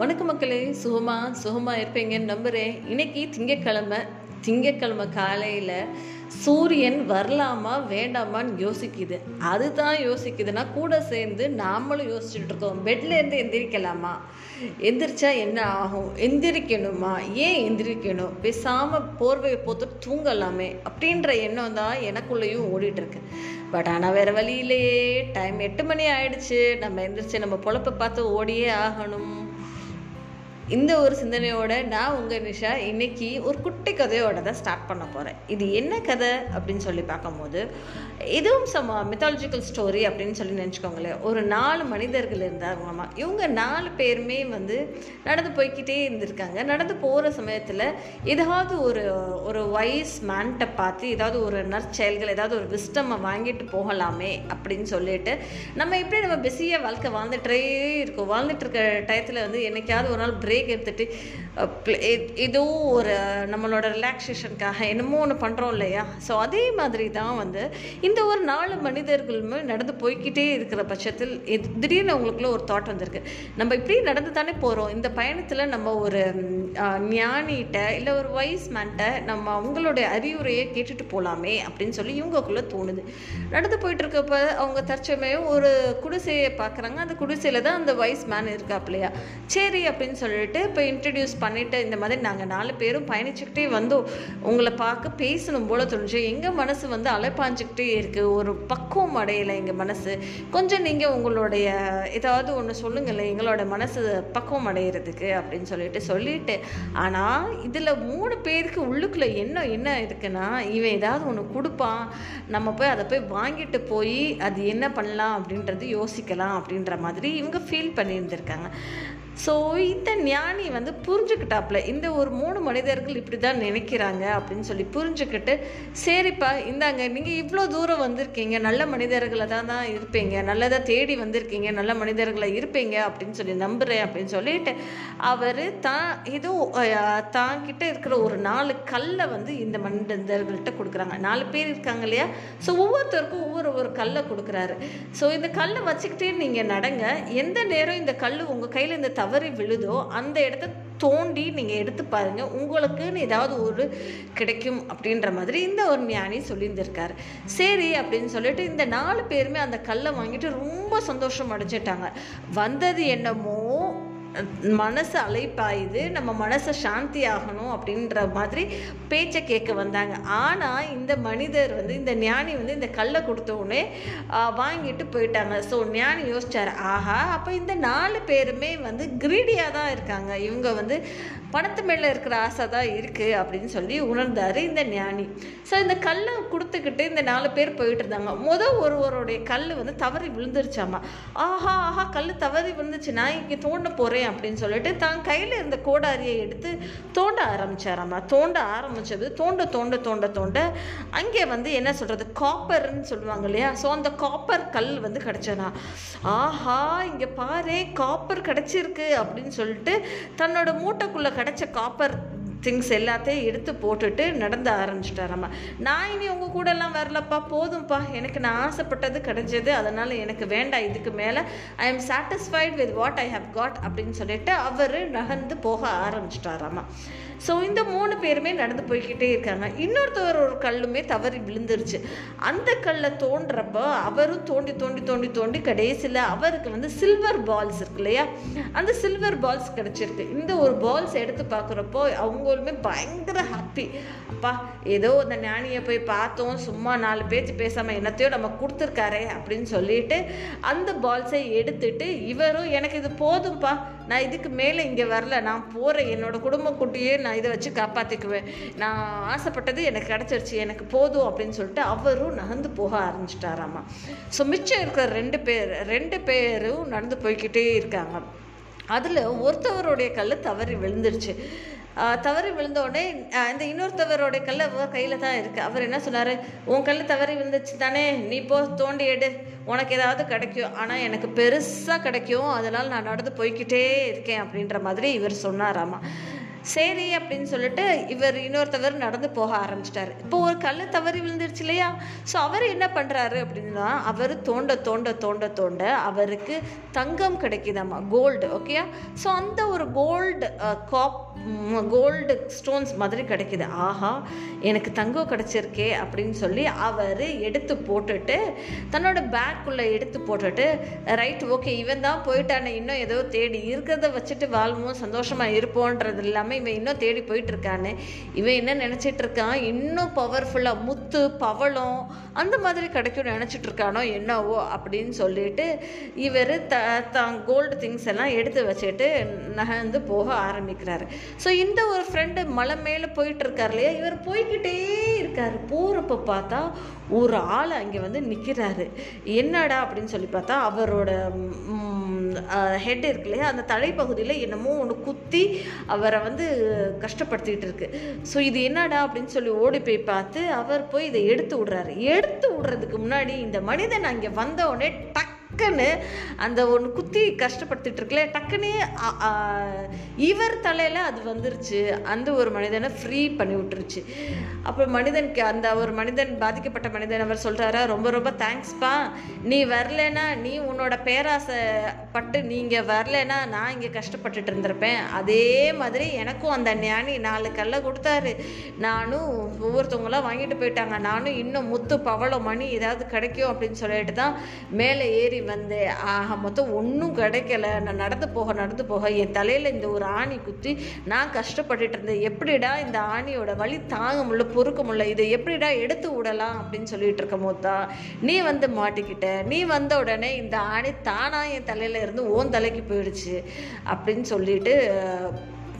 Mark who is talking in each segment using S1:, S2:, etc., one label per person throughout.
S1: வணக்க மக்களே சுகமா சுகமா இருப்பீங்கன்னு நம்புகிறேன் இன்னைக்கு திங்கக்கிழமை திங்கக்கிழமை காலையில் சூரியன் வரலாமா வேண்டாமான்னு யோசிக்குது. அதுதான் யோசிக்குதுன்னா கூட சேர்ந்து நாமளும் யோசிச்சுட்டு இருக்கோம். பெட்ல இருந்து எந்திரிக்கலாமா? எந்திரிச்சா என்ன ஆகும்? எந்திரிக்கணுமா? ஏன் எந்திரிக்கணும்? பேசாமல் போர்வையை போட்டு தூங்கலாமே அப்படின்ற எண்ணம் தான் எனக்குள்ளேயும் ஓடிட்டு இருக்கு. பட் ஆனால் வேறு வழியிலேயே டைம் எட்டு மணி ஆயிடுச்சு. நம்ம எந்திரிச்சு நம்ம பொழப்பை பார்த்து ஓடியே ஆகணும். இந்த ஒரு சிந்தனையோட நான் உங்கள் நிஷா இன்னைக்கு ஒரு குட்டி கதையோட தான் ஸ்டார்ட் பண்ண போகிறேன் இது என்ன கதை அப்படின்னு சொல்லி பார்க்கும்போது இதுவும் சம மித்தாலஜிக்கல் ஸ்டோரி அப்படின்னு சொல்லி நினச்சிக்கோங்களேன். ஒரு நாலு மனிதர்கள் இருந்தாங்கம்மா இவங்க நாலு பேருமே வந்து நடந்து போய்க்கிட்டே இருந்திருக்காங்க. நடந்து போகிற சமயத்தில் ஏதாவது ஒரு ஒரு வயஸ் மேன்ட்டை பார்த்து ஏதாவது ஒரு நற்செயல்கள் ஏதாவது ஒரு விஸ்டம்மை வாங்கிட்டு போகலாமே அப்படின்னு சொல்லிட்டு நம்ம எப்படி நம்ம பிஸியாக வாழ்க்கை வாழ்ந்துட்டே இருக்கோம். வாழ்ந்துட்டு இருக்க டயத்தில் வந்து என்னைக்காவது ஒரு நாள் பிரேக் பிரேக் எடுத்துகிட்டு ஏதோ ஒரு நம்மளோட ரிலாக்ஸேஷனுக்காக என்னமோ ஒன்று பண்ணுறோம் இல்லையா? ஸோ அதே மாதிரி தான் வந்து இந்த ஒரு நாலு மனிதர்களுமே நடந்து போய்க்கிட்டே இருக்கிற பட்சத்தில் திடீர்னு அவங்களுக்குள்ள ஒரு தாட் வந்திருக்கு. நம்ம இப்படி நடந்து தானே போகிறோம் இந்த பயணத்தில் நம்ம ஒரு ஞானிகிட்ட இல்லை ஒரு வைஸ் மேன்ட்ட நம்ம அவங்களுடைய அறிவுரையை கேட்டுட்டு போகலாமே அப்படின்னு சொல்லி இவங்களுக்குள்ளே தோணுது. நடந்து போயிட்டு இருக்கப்ப அவங்க தற்சமயம் ஒரு குடிசையை பார்க்குறாங்க. அந்த குடிசையில் தான் அந்த வைஸ் மேன் இருக்காப்லையா? சரி அப்படின்னு சொல்லிட்டு இப்போ இன்ட்ரடியூஸ் பண்ணிட்டு இந்த மாதிரி நாங்கள் நாலு பேரும் பயணிச்சுக்கிட்டே வந்தோம். உங்களை பார்க்க பேசணும் போல தோணுச்சு. எங்கள் மனசு வந்து அலைப்பாஞ்சிக்கிட்டே இருக்குது ஒரு பக்குவம் அடையலை எங்கள் மனசு. கொஞ்சம் நீங்கள் உங்களுடைய ஏதாவது ஒன்று சொல்லுங்களேன். எங்களோட மனசு பக்குவம் அடையிறதுக்கு அப்படின்னு சொல்லிட்டு சொல்லிட்டு. ஆனால் இதில் மூணு பேருக்கு உள்ளுக்குள்ளே என்ன என்ன இருக்குன்னா இவன் ஏதாவது ஒன்று கொடுப்பான். நம்ம போய் அதை போய் வாங்கிட்டு போய் அது என்ன பண்ணலாம் அப்படின்றது யோசிக்கலாம் அப்படின்ற மாதிரி இவங்க ஃபீல் பண்ணியிருந்திருக்காங்க. ஸோ இந்த ஞானி வந்து புரிஞ்சுக்கிட்டாப்புல. இந்த ஒரு மூணு மனிதர்கள் இப்படி தான் நினைக்கிறாங்க அப்படின்னு சொல்லி புரிஞ்சுக்கிட்டு சரிப்பா இந்தாங்க நீங்கள் இவ்வளோ தூரம் வந்திருக்கீங்க நல்ல மனிதர்களை தான் தான் இருப்பீங்க நல்லதாக தேடி வந்திருக்கீங்க நல்ல மனிதர்களை இருப்பீங்க அப்படின்னு சொல்லி நம்புகிறேன் அப்படின்னு சொல்லிட்டு அவர் தான் ஏதோ தாங்கிட்ட தான் கிட்ட இருக்கிற ஒரு நாலு கல்லை வந்து இந்த மனிதர்கள்ட்ட கொடுக்குறாங்க. நாலு பேர் இருக்காங்க இல்லையா? ஸோ ஒவ்வொருத்தருக்கும் ஒவ்வொரு ஒரு கல்லை கொடுக்குறாரு. ஸோ இந்த கல்லை வச்சுக்கிட்டே நீங்கள் நடங்க. எந்த நேரம் இந்த கல் உங்கள் கையில் இந்த தவறி விழுதோ அந்த இடத்த தோண்டி நீங்கள் எடுத்து பாருங்கள் உங்களுக்குன்னு ஏதாவது ஒரு கிடைக்கும் அப்படின்ற மாதிரி இந்த ஒரு ஞானி சொல்லியிருந்திருக்காரு. சரி அப்படின்னு சொல்லிட்டு இந்த நாலு பேருமே அந்த கல்லை வாங்கிட்டு ரொம்ப சந்தோஷம் அடைஞ்சிட்டாங்க. வந்தது என்னமோ மனசு அலைப்பாயுது நம்ம மனசை சாந்தி ஆகணும் அப்படின்ற மாதிரி பேச்சை கேட்க வந்தாங்க. ஆனால் இந்த மனிதர் வந்து இந்த ஞானி வந்து இந்த கல்லை கொடுத்த உடனே வாங்கிட்டு போயிட்டாங்க. ஸோ ஞானி யோசிச்சார் ஆஹா அப்போ இந்த நாலு பேருமே வந்து கிரீடியாக தான் இருக்காங்க. இவங்க வந்து பணத்து மேலே இருக்கிற ஆசை தான் இருக்குது அப்படின்னு சொல்லி உணர்ந்தார் இந்த ஞானி. ஸோ இந்த கல்லை கொடுத்துக்கிட்டு இந்த நாலு பேர் போயிட்டு இருந்தாங்க. முதல் ஒருவருடைய கல் வந்து தவறி விழுந்துருச்சாமா. ஆஹா ஆஹா கல் தவறி விழுந்துச்சுன்னா இங்கே தோண்ட போகிறேன் அப்படின்னு சொல்லிட்டு தான் கையில் இருந்த கோடாரியை எடுத்து தோண்ட ஆரம்பிச்சாராமா. தோண்ட ஆரம்பிச்சது தோண்ட தோண்ட தோண்ட தோண்ட அங்கே வந்து என்ன சொல்கிறது காப்பர்னு சொல்லுவாங்க இல்லையா? ஸோ அந்த காப்பர் கல் வந்து கிடச்சனா ஆஹா இங்கே பாரு காப்பர் கிடச்சிருக்கு அப்படின்னு சொல்லிட்டு தன்னோட மூட்டைக்குள்ளே கிடச்ச காப்பர் திங்ஸ் எல்லாத்தையும் எடுத்து போட்டுட்டு நடந்த ஆரம்பிச்சிட்டாராம்மா நான் இனி உங்கள் கூடலாம் வரலப்பா போதும்ப்பா. எனக்கு நான் ஆசைப்பட்டது கிடைச்சது அதனால் எனக்கு வேண்டாம் இதுக்கு மேலே. I am satisfied with what I have got அப்படின்னு சொல்லிட்டு அவர் நகர்ந்து போக ஆரம்பிச்சிட்டாராம்மா ஸோ இந்த மூணு பேருமே நடந்து போய்க்கிட்டே இருக்காங்க. இன்னொருத்தவர் ஒரு கல்லுமே தவறி விழுந்துருச்சு. அந்த கல்லை தோன்றப்போ அவரும் தோண்டி தோண்டி தோண்டி தோண்டி கடைசியில் அவருக்கு வந்து சில்வர் பால்ஸ் இருக்கு இல்லையா? அந்த சில்வர் பால்ஸ் கிடச்சிருக்கு. இந்த ஒரு பால்ஸ் எடுத்து பார்க்குறப்போ அவங்களுமே பயங்கர ஹாப்பி அப்பா ஏதோ அந்த ஞானியை போய் பார்த்தோம். சும்மா நாலு பேச்சு பேசாமல் என்னத்தையோ நம்ம கொடுத்துருக்காரே அப்படின்னு சொல்லிட்டு அந்த பால்ஸை எடுத்துட்டு இவரும் எனக்கு இது போதும்ப்பா நான் இதுக்கு மேலே இங்கே வரல. நான் போகிறேன் என்னோட குடும்ப குட்டியே நான் இதை வச்சு காப்பாற்றிக்குவேன் நான் ஆசைப்பட்டது எனக்கு கிடச்சிருச்சு எனக்கு போதும் அப்படின்னு சொல்லிட்டு அவரும் நடந்து போக ஆரம்பிச்சிட்டாராமா. ஸோ மிச்சம் இருக்கிற ரெண்டு பேர் ரெண்டு பேரும் நடந்து போய்க்கிட்டே இருக்காங்க. அதில் ஒருத்தவருடைய கல் தவறி விழுந்துருச்சு. தவறி விழுந்த உடனே இந்த இன்னொருத்தவருடைய கல் அவர் கையில் தான் இருக்குது அவர் என்ன சொன்னார்? உன் கல் தவறி விழுந்துச்சு தானே? நீ போ தோண்டி எடு. உனக்கு ஏதாவது கிடைக்கும். ஆனால் எனக்கு பெருசாக கிடைக்கும். அதனால் நான் நடந்து போய்க்கிட்டே இருக்கேன். அப்படின்ற மாதிரி இவர் சொன்னாராமா. சரி அப்படின்னு சொல்லிட்டு இவர் இன்னொருத்தவர் நடந்து போக ஆரம்பிச்சிட்டாரு. இப்போ ஒரு கல் தவறி விழுந்துருச்சு இல்லையா? ஸோ அவர் என்ன பண்ணுறாரு அப்படின்னா அவர் தோண்ட தோண்ட தோண்ட தோண்ட அவருக்கு தங்கம் கிடைக்குதாம்மா கோல்டு ஓகேயா ஸோ அந்த ஒரு கோல்டு காப் கோல்டு ஸ்டோன்ஸ் மாதிரி கிடைக்குது. ஆஹா எனக்கு தங்கம் கிடச்சிருக்கே அப்படின்னு சொல்லி அவர் எடுத்து போட்டுட்டு தன்னோட பேக்குள்ளே எடுத்து போட்டுட்டு ரைட் ஓகே இவன் தான் போயிட்டானே இன்னும் ஏதோ தேடி இருக்கிறத வச்சுட்டு வாழ்வோம் சந்தோஷமாக இருப்போன்றது இல்லாமல் இவன் இன்னும் தேடி போயிட்டு இருக்கானே இவன் என்ன நினச்சிட்டு இருக்கான் இன்னும் பவர்ஃபுல்லாக முத்து பவளம் அந்த மாதிரி கிடைக்கும்னு நினச்சிட்டு இருக்கானோ என்னவோ அப்படின்னு சொல்லிட்டு இவர் த தான் கோல்டு திங்ஸ் எல்லாம் எடுத்து வச்சுட்டு நகர்ந்து போக ஆரம்பிக்கிறாரு. ஸோ இந்த ஒரு ஃப்ரெண்டு மலை மேலே போயிட்டுருக்காரு இல்லையா? இவர் போய்கிட்டே இருக்கார். போகிறப்ப பார்த்தா ஒரு ஆள் அங்கே வந்து நிற்கிறாரு என்னடா அப்படின்னு சொல்லி பார்த்தா அவரோட ஹெட் இருக்கு இல்லையா? அந்த தலைப்பகுதியில் என்னமோ ஒன்று குத்தி அவரை வந்து கஷ்டப்படுத்திட்டு இருக்கு. ஸோ இது என்னடா அப்படின்னு சொல்லி ஓடி போய் பார்த்து அவர் போய் இதை எடுத்து விடுறாரு. எடுத்து விடுறதுக்கு முன்னாடி இந்த மனிதன் அங்கே வந்த உடனே டக் டக்குன்னு அந்த ஒன்று குத்தி கஷ்டப்படுத்திட்டு இருக்கல டக்குன்னு இவர் தலையில் அது வந்துருச்சு. அந்த ஒரு மனிதனை ஃப்ரீ பண்ணி விட்டுருச்சு. அப்போ மனிதனுக்கு அந்த ஒரு மனிதன் பாதிக்கப்பட்ட மனிதன் அவர் சொல்கிறாரா ரொம்ப ரொம்ப தேங்க்ஸ்ப்பா. நீ வரலனா நீ உன்னோட பேராசை பட்டு நீங்கள் வரலைன்னா நான் இங்கே கஷ்டப்பட்டுட்டு இருந்திருப்பேன். அதே மாதிரி எனக்கும் அந்த ஞானி நாலு கல்லை கொடுத்தாரு. நானும் ஒவ்வொருத்தவங்களாம் வாங்கிட்டு போயிட்டாங்க. நானும் இன்னும் முத்து பவளம் மணி ஏதாவது கிடைக்கும் அப்படின்னு சொல்லிட்டு தான் மேலே ஏறி வந்தேன். ஆக மொத்தம் ஒன்றும் கிடைக்கல. நான் நடந்து போக நடந்து போக என் தலையில் இந்த ஒரு ஆணி குத்தி நான் கஷ்டப்பட்டுட்டு இருந்தேன். எப்படிடா இந்த ஆணியோட வலி தாங்க முடியல பொறுக்க முடியல இதை எப்படிடா எடுத்து விடலாம் அப்படின்னு சொல்லிட்டு இருக்கும் போது தான் நீ வந்து மாட்டிக்கிட்ட. நீ வந்த உடனே இந்த ஆணி தானாக என் தலையில் இருந்து ஓன் தலைக்கு போயிடுச்சு. அப்படின்னு சொல்லிட்டு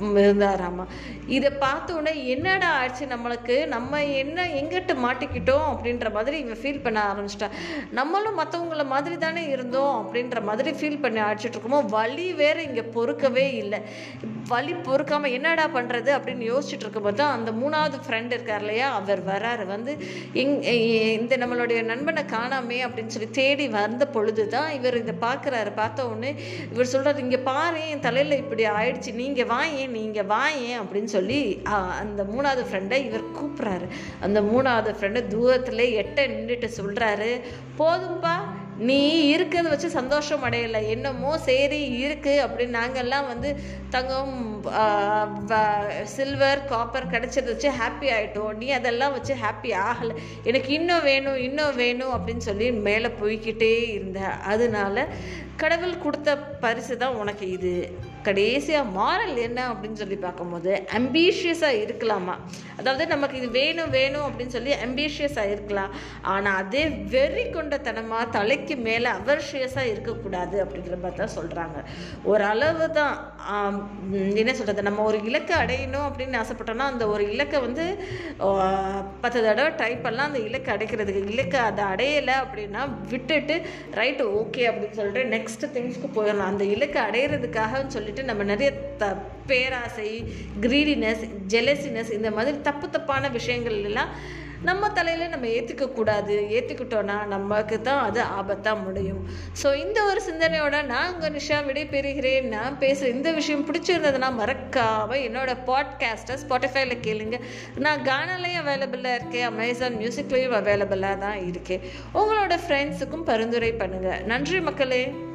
S1: இருந்தாராமா? இதை பார்த்தோன்னே என்னடா ஆச்சு நம்மளுக்கு? நம்ம என்ன எங்கிட்ட மாட்டிக்கிட்டோம் அப்படின்ற மாதிரி இவன் ஃபீல் பண்ண ஆரம்பிச்சிட்டா. நம்மளும் மற்றவங்கள மாதிரி தானே இருந்தோம் அப்படின்ற மாதிரி ஃபீல் பண்ணி அடிச்சிட்டு வழி வலி இங்கே பொறுக்கவே இல்லை. வலி பொறுக்காமல் என்னடா பண்ணுறது அப்படின்னு யோசிச்சுட்டு இருக்கும்போது தான் அந்த மூணாவது ஃப்ரெண்ட் இருக்கார் இல்லையா? அவர் வராரு. வந்து எங் இந்த நம்மளுடைய நண்பனை காணாமே அப்படின்னு சொல்லி தேடி வந்த பொழுது தான் இவர் இதை பார்க்குறாரு. பார்த்த உடனே இவர் சொல்கிறார் இங்கே பாரு என் தலையில் இப்படி ஆயிடுச்சு. நீங்கள் வாயேன் நீங்கள் வாயேன் அப்படின்னு சொல்லி அந்த மூணாவது ஃப்ரெண்டை இவர் கூப்பிட்றாரு. அந்த மூணாவது ஃப்ரெண்டு தூரத்தில் எட்ட நின்றுட்டு சொல்கிறாரு போதும்பா நீ இருக்கிறத வச்சு சந்தோஷம் அடையலை. என்னமோ சரி இருக்கு அப்படின்னு நாங்கெல்லாம் வந்து தங்கம் சில்வர் காப்பர் கிடைச்சத வச்சு ஹாப்பி ஆகிட்டோம் நீ அதெல்லாம் வச்சு ஹாப்பி ஆகலை. எனக்கு இன்னும் வேணும் இன்னும் வேணும் அப்படின்னு சொல்லி மேலே போய்க்கிட்டே இருந்த அதனால கடவுள் கொடுத்த பரிசு தான் உனக்கு இது. கடைசியாக மாரல் என்ன அப்படின்னு சொல்லி பார்க்கும்போது அம்பிஷியஸாக இருக்கலாமா? அதாவது நமக்கு இது வேணும் வேணும் அப்படின்னு சொல்லி அம்பிஷியஸாக இருக்கலாம். ஆனால் அதே வெறி கொண்டத்தனமாக தலைக்கு மேலே அவர்ஷியஸாக இருக்கக்கூடாது அப்படிங்கிற மாதிரி தான் சொல்கிறாங்க ஒரு அளவு தான் என்ன சொல்கிறது நம்ம ஒரு இலக்கை அடையணும் அப்படின்னு ஆசைப்பட்டோம்னா அந்த ஒரு இலக்கை வந்து பத்து தடவை ட்ரை பண்ணலாம். அந்த இலக்கை அடைக்கிறதுக்கு இலக்கை அதை அடையலை அப்படின்னா விட்டுட்டு ரைட்டு ஓகே அப்படின்னு சொல்லிட்டு நெக்ஸ்ட் திங்ஸ்க்கு போயிடலாம். அந்த இலக்கை அடையிறதுக்காக சொல்லிட்டு நம்ம நிறைய த பேராசை கிரீடினஸ் ஜெலசினஸ் இந்த மாதிரி தப்பு தப்பான விஷயங்கள் எல்லாம் நம்ம தலையில் நம்ம ஏற்றுக்கக்கூடாது ஏற்றுக்கிட்டோன்னா நமக்கு தான் அது ஆபத்தாக முடியும். ஸோ இந்த ஒரு சிந்தனையோட நான் உங்கள் நிஷா விடைபெறுகிறேன். நான் பேசுகிற இந்த விஷயம் பிடிச்சிருந்ததுன்னா மறக்காமல் என்னோடய பாட்காஸ்ட்டை ஸ்பாட்டிஃபைல கேளுங்க. நான் கானாலையும் அவைலபிளாக இருக்கேன். அமேசான் மியூசிக்லேயும் அவைலபிளாக தான் இருக்கேன். உங்களோட ஃப்ரெண்ட்ஸுக்கும் பரிந்துரை பண்ணுங்கள் நன்றி மக்களே.